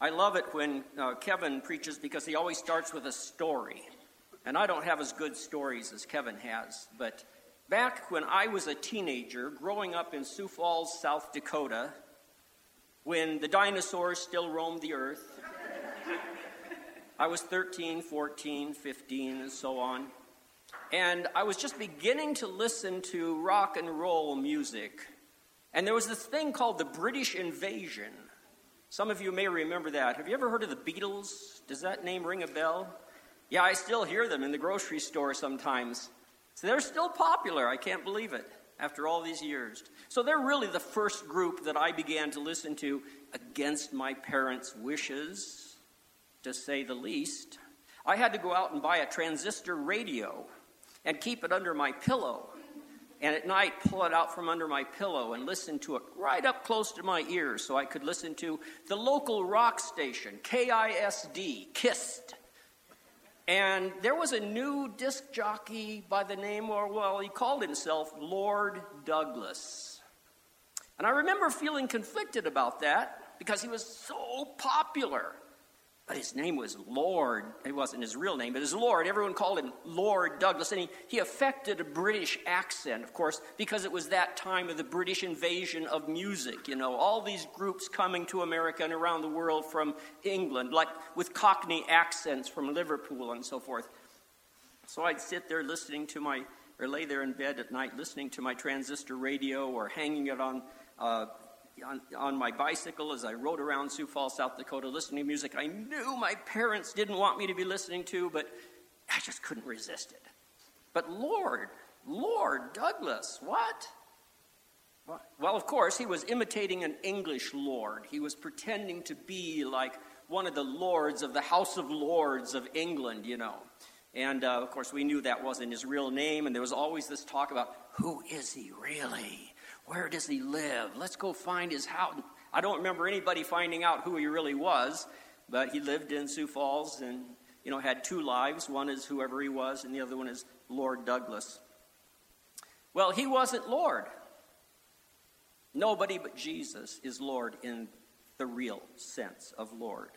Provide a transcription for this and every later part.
I love it when uh, Kevin preaches because he always starts with a story. And I don't have as good stories as Kevin has, but back when I was a teenager growing up in Sioux Falls, South Dakota, when the dinosaurs still roamed the earth, I was 13, 14, 15, and so on. And I was just beginning to listen to rock and roll music. And there was this thing called the British Invasion. Some of you may remember that. Have you ever heard of the Beatles? Does that name ring a bell? Yeah, I still hear them in the grocery store sometimes. So they're still popular. I can't believe it after all these years. So they're really the first group that I began to listen to against my parents' wishes, to say the least. I had to go out and buy a transistor radio and keep it under my pillow and at night pull it out from under my pillow and listen to it right up close to my ears so I could listen to the local rock station, KISD, KIST. And there was a new disc jockey by the name, or well, he called himself Lord Douglas. And I remember feeling conflicted about that because he was so popular. But his name was Lord. It wasn't his real name, but his Lord. Everyone called him Lord Douglas. And he, he affected a British accent, of course, because it was that time of the British invasion of music. You know, all these groups coming to America and around the world from England, like with Cockney accents from Liverpool and so forth. So I'd sit there listening to my, or lay there in bed at night listening to my transistor radio or hanging it on. Uh, on, on my bicycle as I rode around Sioux Falls, South Dakota, listening to music I knew my parents didn't want me to be listening to, but I just couldn't resist it. But Lord, Lord Douglas, what? Well, of course, he was imitating an English lord. He was pretending to be like one of the lords of the House of Lords of England, you know. And uh, of course, we knew that wasn't his real name, and there was always this talk about who is he really? Where does he live? Let's go find his house. I don't remember anybody finding out who he really was, but he lived in Sioux Falls and you know had two lives. One is whoever he was, and the other one is Lord Douglas. Well, he wasn't Lord. Nobody but Jesus is Lord in the real sense of Lord.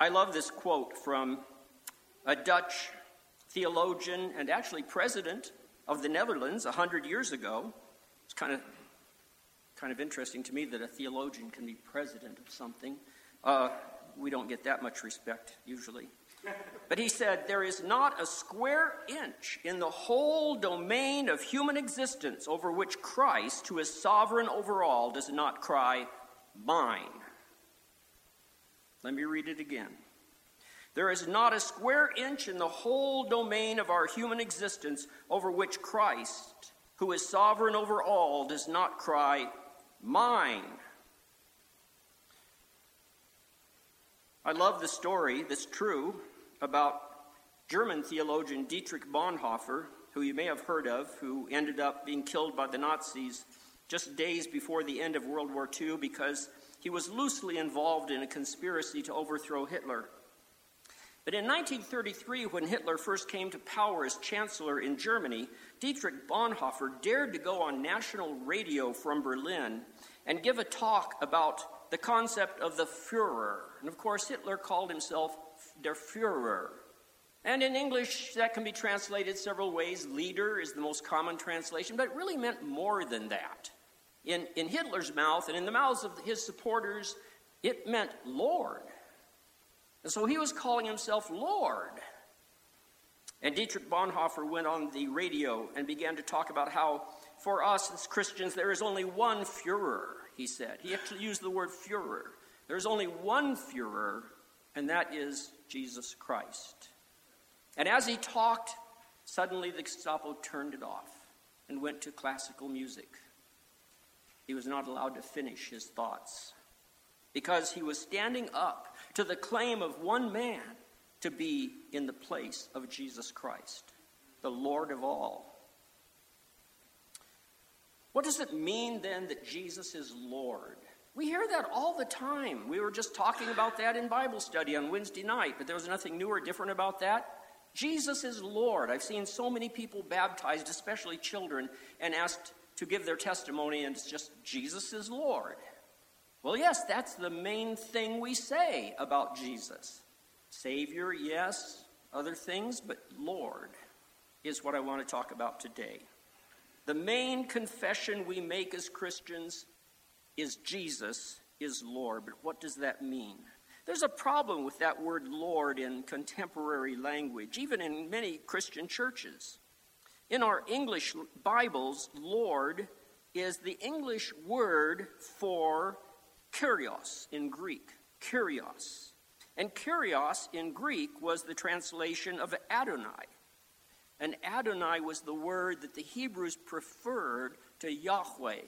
I love this quote from a Dutch theologian and actually president of the Netherlands 100 years ago. It's kind of, kind of interesting to me that a theologian can be president of something. Uh, we don't get that much respect usually. But he said, There is not a square inch in the whole domain of human existence over which Christ, who is sovereign over all, does not cry, Mine. Let me read it again. There is not a square inch in the whole domain of our human existence over which Christ, who is sovereign over all, does not cry, Mine. I love the story that's true about German theologian Dietrich Bonhoeffer, who you may have heard of, who ended up being killed by the Nazis just days before the end of World War II because he was loosely involved in a conspiracy to overthrow Hitler. But in 1933, when Hitler first came to power as chancellor in Germany, Dietrich Bonhoeffer dared to go on national radio from Berlin and give a talk about the concept of the Fuhrer. And of course, Hitler called himself der Fuhrer. And in English, that can be translated several ways. Leader is the most common translation, but it really meant more than that. In, in Hitler's mouth and in the mouths of his supporters, it meant Lord. And so he was calling himself Lord. And Dietrich Bonhoeffer went on the radio and began to talk about how, for us as Christians, there is only one Fuhrer, he said. He actually used the word Fuhrer. There's only one Fuhrer, and that is Jesus Christ. And as he talked, suddenly the Gestapo turned it off and went to classical music. He was not allowed to finish his thoughts because he was standing up to the claim of one man to be in the place of Jesus Christ, the Lord of all. What does it mean then that Jesus is Lord? We hear that all the time. We were just talking about that in Bible study on Wednesday night, but there was nothing new or different about that. Jesus is Lord. I've seen so many people baptized, especially children, and asked to give their testimony, and it's just Jesus is Lord. Well, yes, that's the main thing we say about Jesus. Savior, yes, other things, but Lord is what I want to talk about today. The main confession we make as Christians is Jesus is Lord. But what does that mean? There's a problem with that word Lord in contemporary language, even in many Christian churches. In our English Bibles, Lord is the English word for kurios in Greek. Kurios. And kurios in Greek was the translation of Adonai. And Adonai was the word that the Hebrews preferred to Yahweh,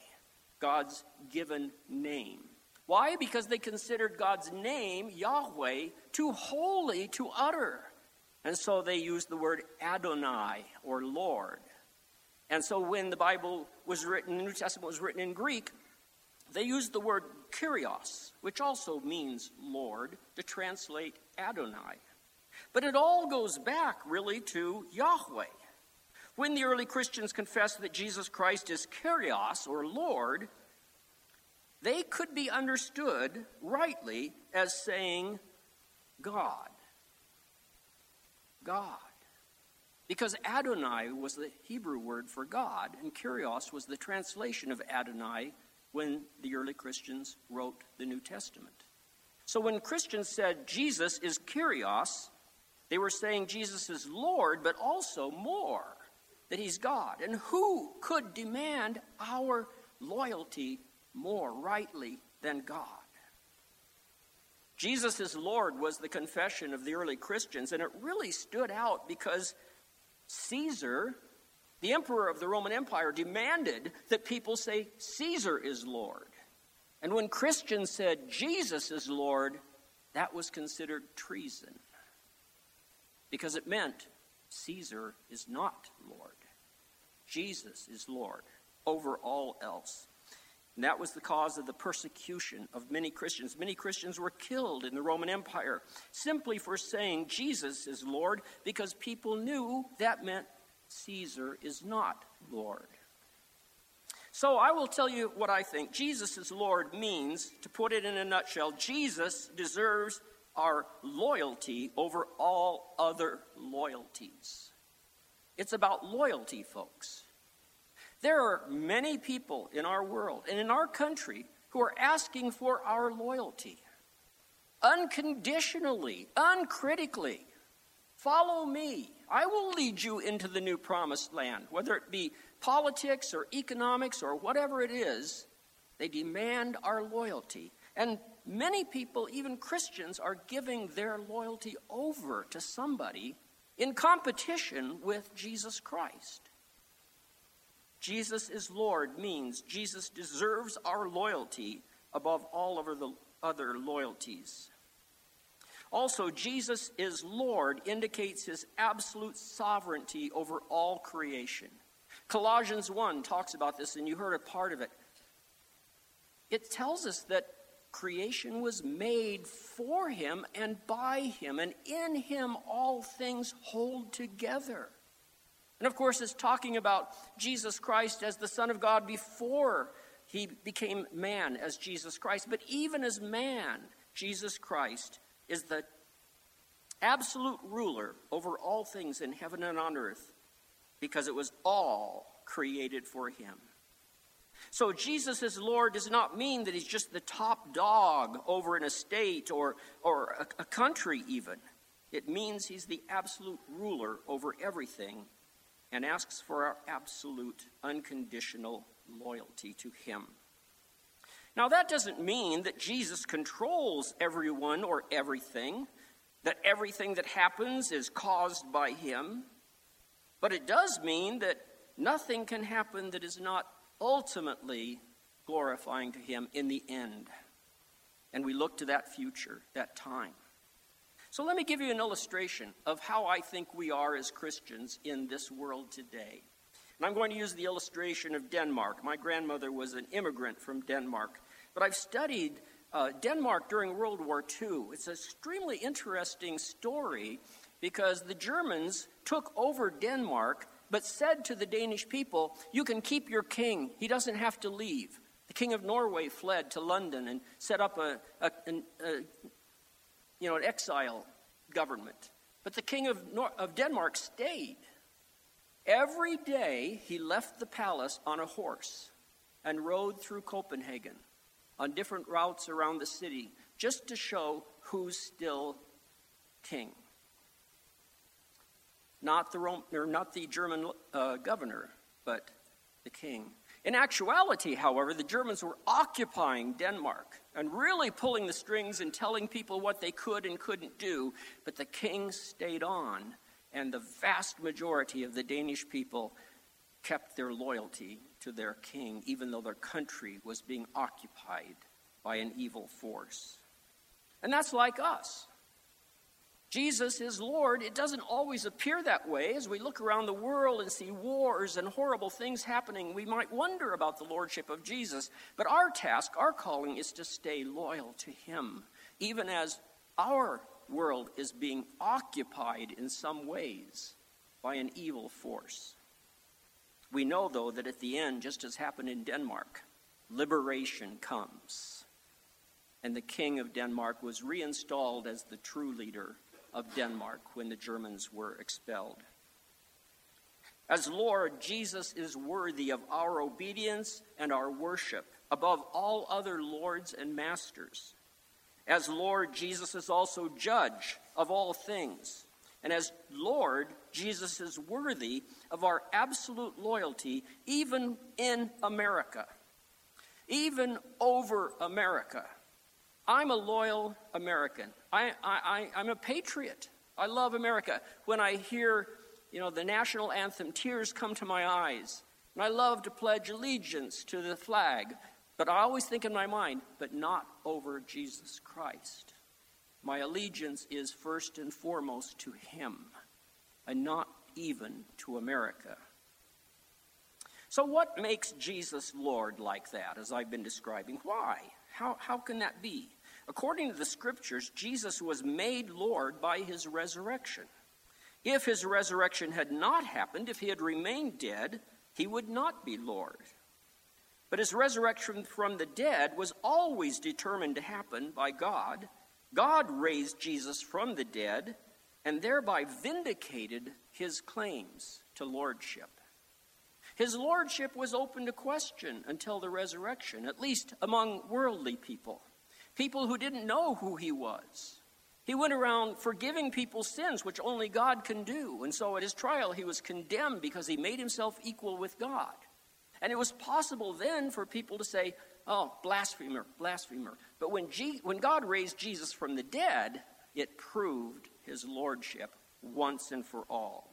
God's given name. Why? Because they considered God's name, Yahweh, too holy to utter. And so they used the word Adonai or Lord. And so when the Bible was written, the New Testament was written in Greek, they used the word kurios, which also means Lord, to translate Adonai. But it all goes back really to Yahweh. When the early Christians confessed that Jesus Christ is kurios or Lord, they could be understood rightly as saying God. God. Because Adonai was the Hebrew word for God, and Kurios was the translation of Adonai when the early Christians wrote the New Testament. So when Christians said Jesus is Kurios, they were saying Jesus is Lord, but also more, that he's God. And who could demand our loyalty more rightly than God? Jesus is Lord was the confession of the early Christians, and it really stood out because Caesar, the emperor of the Roman Empire, demanded that people say Caesar is Lord. And when Christians said Jesus is Lord, that was considered treason because it meant Caesar is not Lord. Jesus is Lord over all else. And that was the cause of the persecution of many Christians. Many Christians were killed in the Roman Empire simply for saying Jesus is Lord because people knew that meant Caesar is not Lord. So I will tell you what I think. Jesus is Lord means, to put it in a nutshell, Jesus deserves our loyalty over all other loyalties. It's about loyalty, folks. There are many people in our world and in our country who are asking for our loyalty unconditionally, uncritically. Follow me. I will lead you into the new promised land. Whether it be politics or economics or whatever it is, they demand our loyalty. And many people, even Christians, are giving their loyalty over to somebody in competition with Jesus Christ. Jesus is Lord means Jesus deserves our loyalty above all of the other loyalties. Also, Jesus is Lord indicates his absolute sovereignty over all creation. Colossians 1 talks about this, and you heard a part of it. It tells us that creation was made for him and by him, and in him all things hold together. And of course, it's talking about Jesus Christ as the Son of God before he became man as Jesus Christ. But even as man, Jesus Christ is the absolute ruler over all things in heaven and on earth because it was all created for him. So, Jesus as Lord does not mean that he's just the top dog over an estate or, or a, a country, even. It means he's the absolute ruler over everything and asks for our absolute, unconditional loyalty to Him. Now, that doesn't mean that Jesus controls everyone or everything, that everything that happens is caused by Him, but it does mean that nothing can happen that is not ultimately glorifying to Him in the end. And we look to that future, that time. So let me give you an illustration of how I think we are as Christians in this world today. And I'm going to use the illustration of Denmark. My grandmother was an immigrant from Denmark, but I've studied uh, Denmark during World War II. It's an extremely interesting story because the Germans took over Denmark but said to the Danish people, You can keep your king, he doesn't have to leave. The king of Norway fled to London and set up a, a, a, a you know, an exile government. But the king of, Nor- of Denmark stayed. Every day he left the palace on a horse and rode through Copenhagen on different routes around the city just to show who's still king. Not the, Rome, or not the German uh, governor, but the king. In actuality, however, the Germans were occupying Denmark and really pulling the strings and telling people what they could and couldn't do, but the king stayed on, and the vast majority of the Danish people kept their loyalty to their king, even though their country was being occupied by an evil force. And that's like us. Jesus is Lord. It doesn't always appear that way. As we look around the world and see wars and horrible things happening, we might wonder about the Lordship of Jesus. But our task, our calling, is to stay loyal to Him, even as our world is being occupied in some ways by an evil force. We know, though, that at the end, just as happened in Denmark, liberation comes. And the king of Denmark was reinstalled as the true leader of Denmark when the Germans were expelled. As Lord, Jesus is worthy of our obedience and our worship above all other lords and masters. As Lord, Jesus is also judge of all things. And as Lord, Jesus is worthy of our absolute loyalty, even in America, even over America. I'm a loyal American. I, I, I, am a patriot. I love America. When I hear, you know, the national anthem, tears come to my eyes. And I love to pledge allegiance to the flag. But I always think in my mind, but not over Jesus Christ. My allegiance is first and foremost to Him, and not even to America. So, what makes Jesus Lord like that, as I've been describing? Why? How, how can that be? According to the scriptures, Jesus was made Lord by his resurrection. If his resurrection had not happened, if he had remained dead, he would not be Lord. But his resurrection from the dead was always determined to happen by God. God raised Jesus from the dead and thereby vindicated his claims to lordship. His lordship was open to question until the resurrection, at least among worldly people people who didn't know who he was. He went around forgiving people's sins, which only God can do. And so at his trial, he was condemned because he made himself equal with God. And it was possible then for people to say, oh, blasphemer, blasphemer. But when, G- when God raised Jesus from the dead, it proved his lordship once and for all.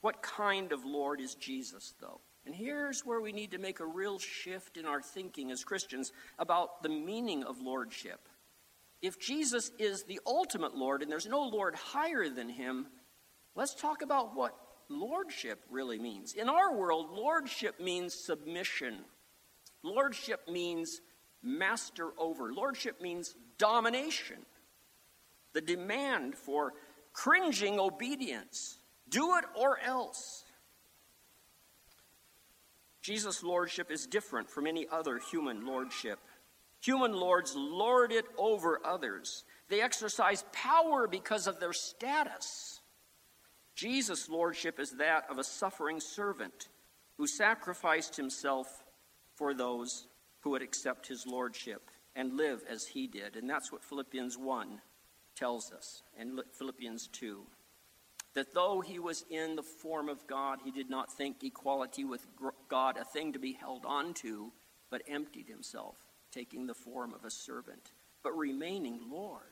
What kind of Lord is Jesus, though? And here's where we need to make a real shift in our thinking as Christians about the meaning of lordship. If Jesus is the ultimate Lord and there's no Lord higher than him, let's talk about what lordship really means. In our world, lordship means submission, lordship means master over, lordship means domination, the demand for cringing obedience. Do it or else. Jesus' lordship is different from any other human lordship. Human lords lord it over others, they exercise power because of their status. Jesus' lordship is that of a suffering servant who sacrificed himself for those who would accept his lordship and live as he did. And that's what Philippians 1 tells us, and Philippians 2 that though he was in the form of God, he did not think equality with God a thing to be held on to, but emptied himself, taking the form of a servant, but remaining Lord.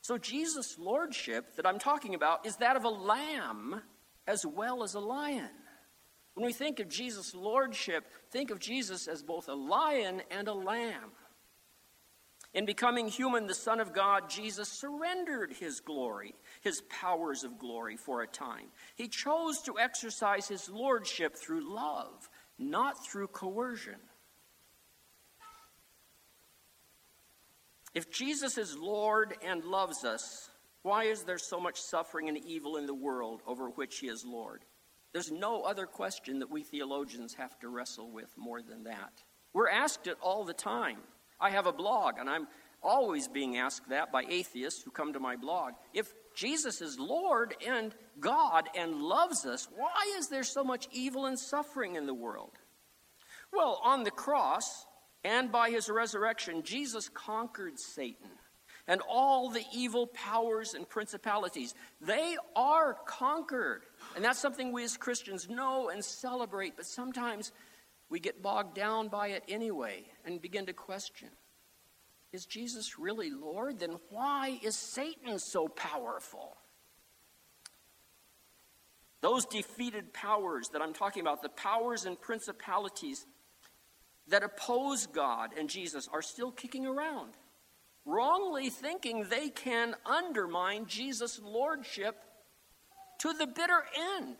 So Jesus' lordship that I'm talking about is that of a lamb as well as a lion. When we think of Jesus' lordship, think of Jesus as both a lion and a lamb. In becoming human, the Son of God, Jesus surrendered his glory, his powers of glory for a time. He chose to exercise his lordship through love, not through coercion. If Jesus is Lord and loves us, why is there so much suffering and evil in the world over which he is Lord? There's no other question that we theologians have to wrestle with more than that. We're asked it all the time. I have a blog, and I'm always being asked that by atheists who come to my blog. If Jesus is Lord and God and loves us, why is there so much evil and suffering in the world? Well, on the cross and by his resurrection, Jesus conquered Satan and all the evil powers and principalities. They are conquered. And that's something we as Christians know and celebrate, but sometimes we get bogged down by it anyway and begin to question Is Jesus really Lord? Then why is Satan so powerful? Those defeated powers that I'm talking about, the powers and principalities that oppose God and Jesus, are still kicking around wrongly thinking they can undermine Jesus' lordship to the bitter end.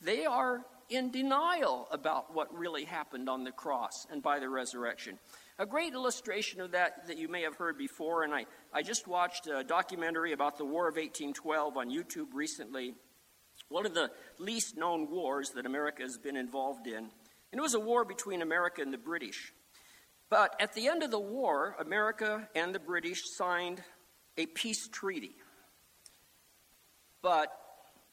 They are in denial about what really happened on the cross and by the resurrection. A great illustration of that that you may have heard before, and I, I just watched a documentary about the War of 1812 on YouTube recently. One of the least known wars that America has been involved in. And it was a war between America and the British. But at the end of the war, America and the British signed a peace treaty. But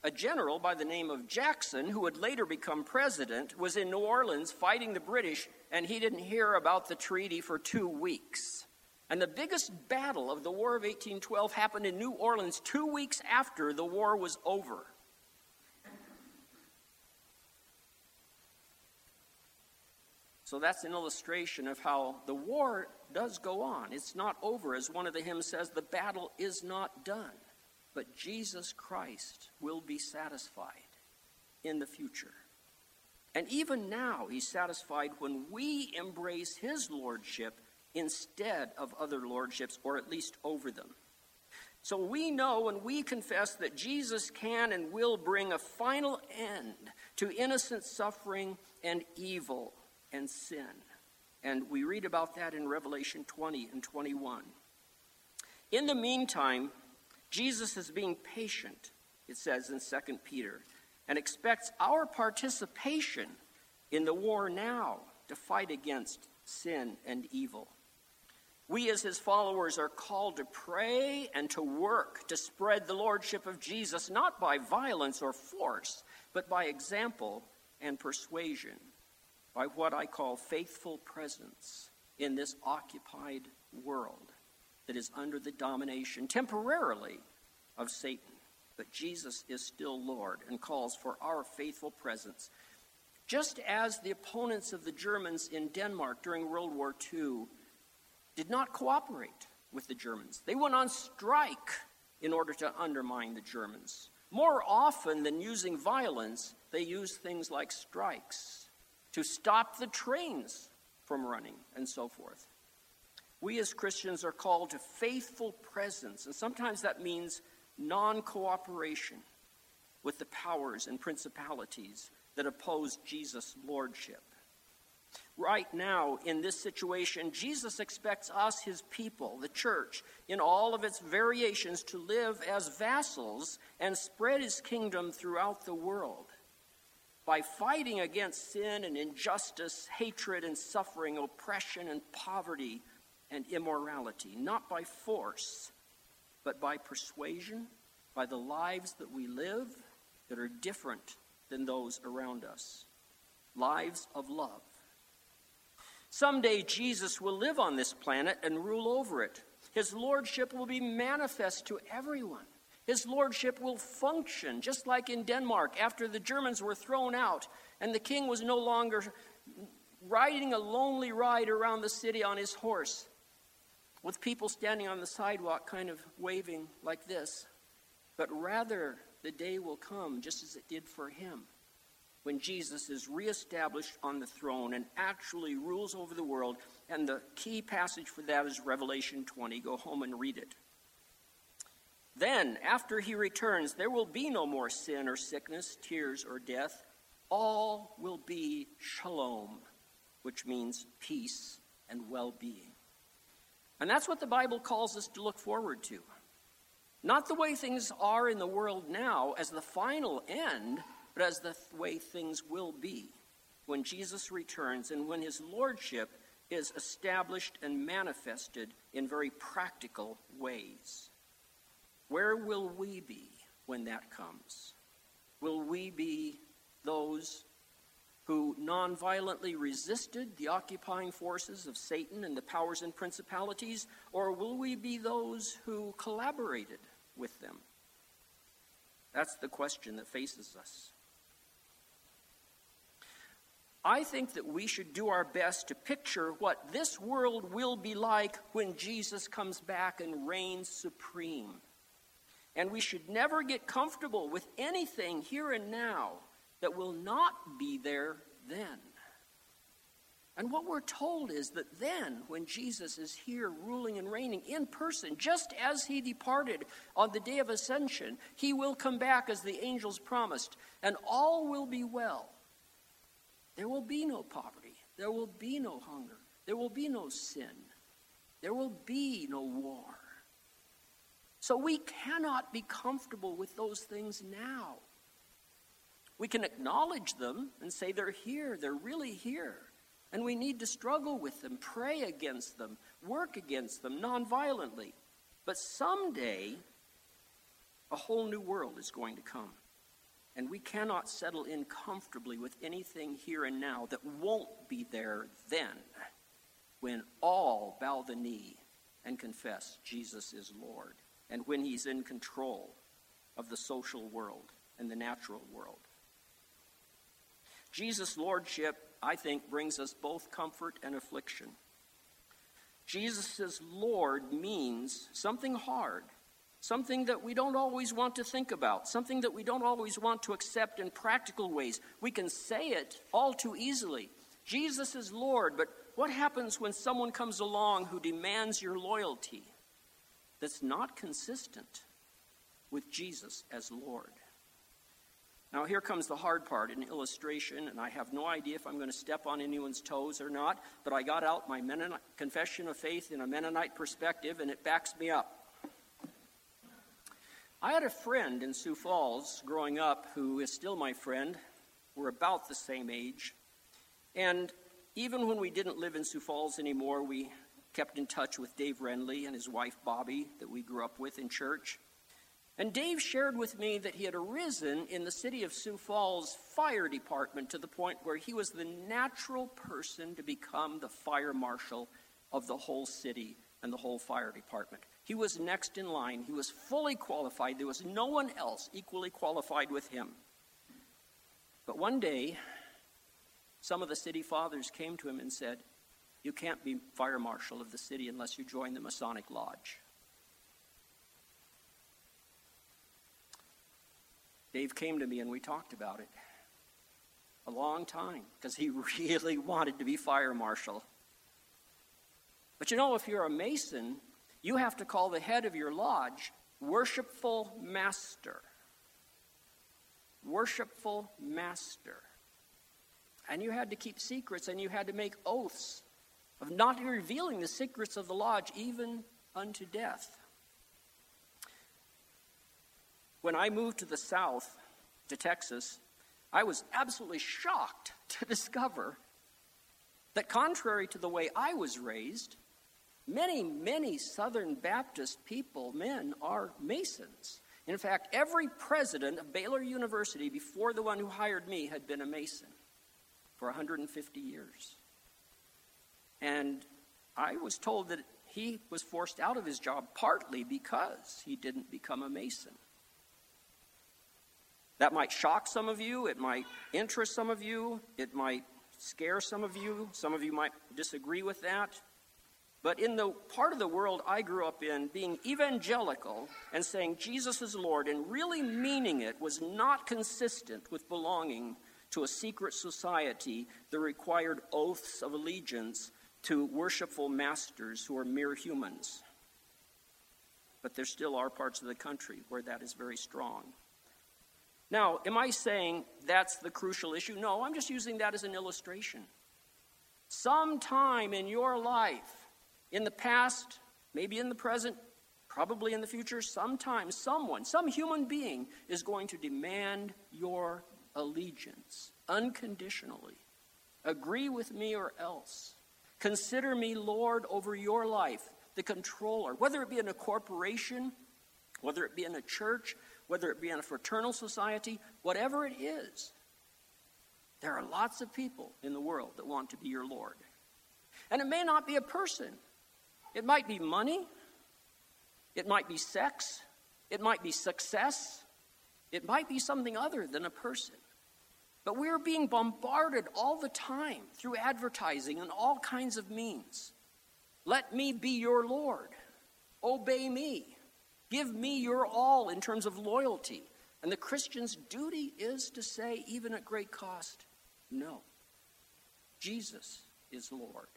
a general by the name of Jackson, who would later become president, was in New Orleans fighting the British, and he didn't hear about the treaty for two weeks. And the biggest battle of the War of 1812 happened in New Orleans two weeks after the war was over. So that's an illustration of how the war does go on. It's not over. As one of the hymns says, the battle is not done. But Jesus Christ will be satisfied in the future. And even now, he's satisfied when we embrace his lordship instead of other lordships, or at least over them. So we know and we confess that Jesus can and will bring a final end to innocent suffering and evil and sin. And we read about that in Revelation 20 and 21. In the meantime, Jesus is being patient, it says in 2 Peter, and expects our participation in the war now to fight against sin and evil. We, as his followers, are called to pray and to work to spread the lordship of Jesus, not by violence or force, but by example and persuasion by what I call faithful presence in this occupied world that is under the domination temporarily of Satan. But Jesus is still Lord and calls for our faithful presence. Just as the opponents of the Germans in Denmark during World War II did not cooperate with the Germans, they went on strike in order to undermine the Germans. More often than using violence, they used things like strikes to stop the trains from running, and so forth. We as Christians are called to faithful presence, and sometimes that means non cooperation with the powers and principalities that oppose Jesus' lordship. Right now, in this situation, Jesus expects us, his people, the church, in all of its variations, to live as vassals and spread his kingdom throughout the world by fighting against sin and injustice, hatred and suffering, oppression and poverty and immorality, not by force, but by persuasion, by the lives that we live that are different than those around us. Lives of love. Someday Jesus will live on this planet and rule over it. His lordship will be manifest to everyone. His lordship will function, just like in Denmark after the Germans were thrown out and the king was no longer riding a lonely ride around the city on his horse with people standing on the sidewalk kind of waving like this. But rather, the day will come just as it did for him when Jesus is reestablished on the throne and actually rules over the world. And the key passage for that is Revelation 20. Go home and read it. Then, after he returns, there will be no more sin or sickness, tears or death. All will be shalom, which means peace and well being. And that's what the Bible calls us to look forward to. Not the way things are in the world now as the final end, but as the th- way things will be when Jesus returns and when his lordship is established and manifested in very practical ways. Where will we be when that comes? Will we be those who nonviolently resisted the occupying forces of Satan and the powers and principalities, or will we be those who collaborated with them? That's the question that faces us. I think that we should do our best to picture what this world will be like when Jesus comes back and reigns supreme. And we should never get comfortable with anything here and now that will not be there then. And what we're told is that then, when Jesus is here ruling and reigning in person, just as he departed on the day of ascension, he will come back as the angels promised, and all will be well. There will be no poverty, there will be no hunger, there will be no sin, there will be no war. So we cannot be comfortable with those things now. We can acknowledge them and say they're here, they're really here. And we need to struggle with them, pray against them, work against them nonviolently. But someday, a whole new world is going to come. And we cannot settle in comfortably with anything here and now that won't be there then, when all bow the knee and confess Jesus is Lord, and when He's in control of the social world and the natural world. Jesus' lordship, I think, brings us both comfort and affliction. Jesus' Lord means something hard, something that we don't always want to think about, something that we don't always want to accept in practical ways. We can say it all too easily. Jesus is Lord, but what happens when someone comes along who demands your loyalty that's not consistent with Jesus as Lord? Now, here comes the hard part an illustration, and I have no idea if I'm going to step on anyone's toes or not, but I got out my Mennonite confession of faith in a Mennonite perspective, and it backs me up. I had a friend in Sioux Falls growing up who is still my friend. We're about the same age. And even when we didn't live in Sioux Falls anymore, we kept in touch with Dave Renley and his wife Bobby that we grew up with in church. And Dave shared with me that he had arisen in the city of Sioux Falls fire department to the point where he was the natural person to become the fire marshal of the whole city and the whole fire department. He was next in line. He was fully qualified. There was no one else equally qualified with him. But one day, some of the city fathers came to him and said, You can't be fire marshal of the city unless you join the Masonic Lodge. Dave came to me and we talked about it a long time because he really wanted to be fire marshal. But you know, if you're a Mason, you have to call the head of your lodge worshipful master. Worshipful master. And you had to keep secrets and you had to make oaths of not revealing the secrets of the lodge even unto death. When I moved to the South, to Texas, I was absolutely shocked to discover that, contrary to the way I was raised, many, many Southern Baptist people, men, are Masons. In fact, every president of Baylor University before the one who hired me had been a Mason for 150 years. And I was told that he was forced out of his job partly because he didn't become a Mason. That might shock some of you, it might interest some of you, it might scare some of you, some of you might disagree with that. But in the part of the world I grew up in, being evangelical and saying Jesus is Lord and really meaning it was not consistent with belonging to a secret society that required oaths of allegiance to worshipful masters who are mere humans. But there still are parts of the country where that is very strong. Now, am I saying that's the crucial issue? No, I'm just using that as an illustration. Sometime in your life, in the past, maybe in the present, probably in the future, sometime someone, some human being is going to demand your allegiance unconditionally. Agree with me or else. Consider me Lord over your life, the controller, whether it be in a corporation, whether it be in a church, whether it be in a fraternal society, whatever it is. There are lots of people in the world that want to be your Lord. And it may not be a person, it might be money, it might be sex, it might be success, it might be something other than a person. But we are being bombarded all the time through advertising and all kinds of means. Let me be your Lord. Obey me. Give me your all in terms of loyalty. And the Christian's duty is to say, even at great cost, no. Jesus is Lord.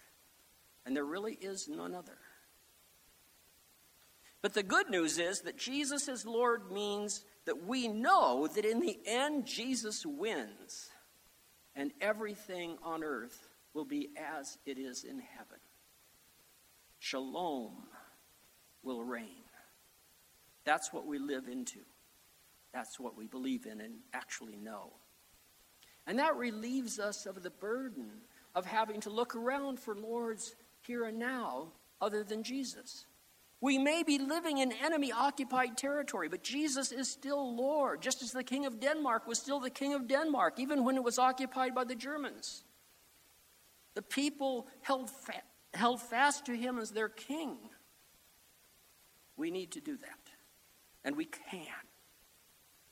And there really is none other. But the good news is that Jesus is Lord means that we know that in the end Jesus wins and everything on earth will be as it is in heaven. Shalom will reign. That's what we live into. That's what we believe in and actually know. And that relieves us of the burden of having to look around for Lords here and now other than Jesus. We may be living in enemy occupied territory, but Jesus is still Lord, just as the King of Denmark was still the King of Denmark, even when it was occupied by the Germans. The people held, fa- held fast to him as their king. We need to do that. And we can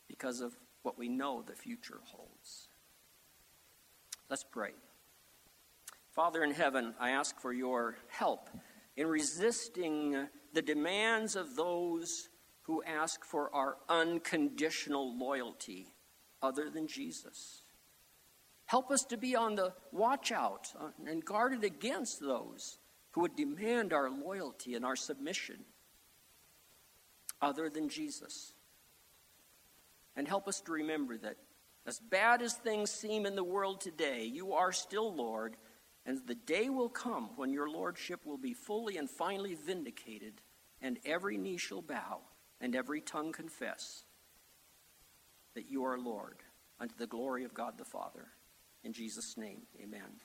because of what we know the future holds. Let's pray. Father in heaven, I ask for your help in resisting the demands of those who ask for our unconditional loyalty other than Jesus. Help us to be on the watch out and guarded against those who would demand our loyalty and our submission other than Jesus. And help us to remember that as bad as things seem in the world today, you are still Lord, and the day will come when your lordship will be fully and finally vindicated, and every knee shall bow, and every tongue confess that you are Lord, unto the glory of God the Father. In Jesus' name, amen.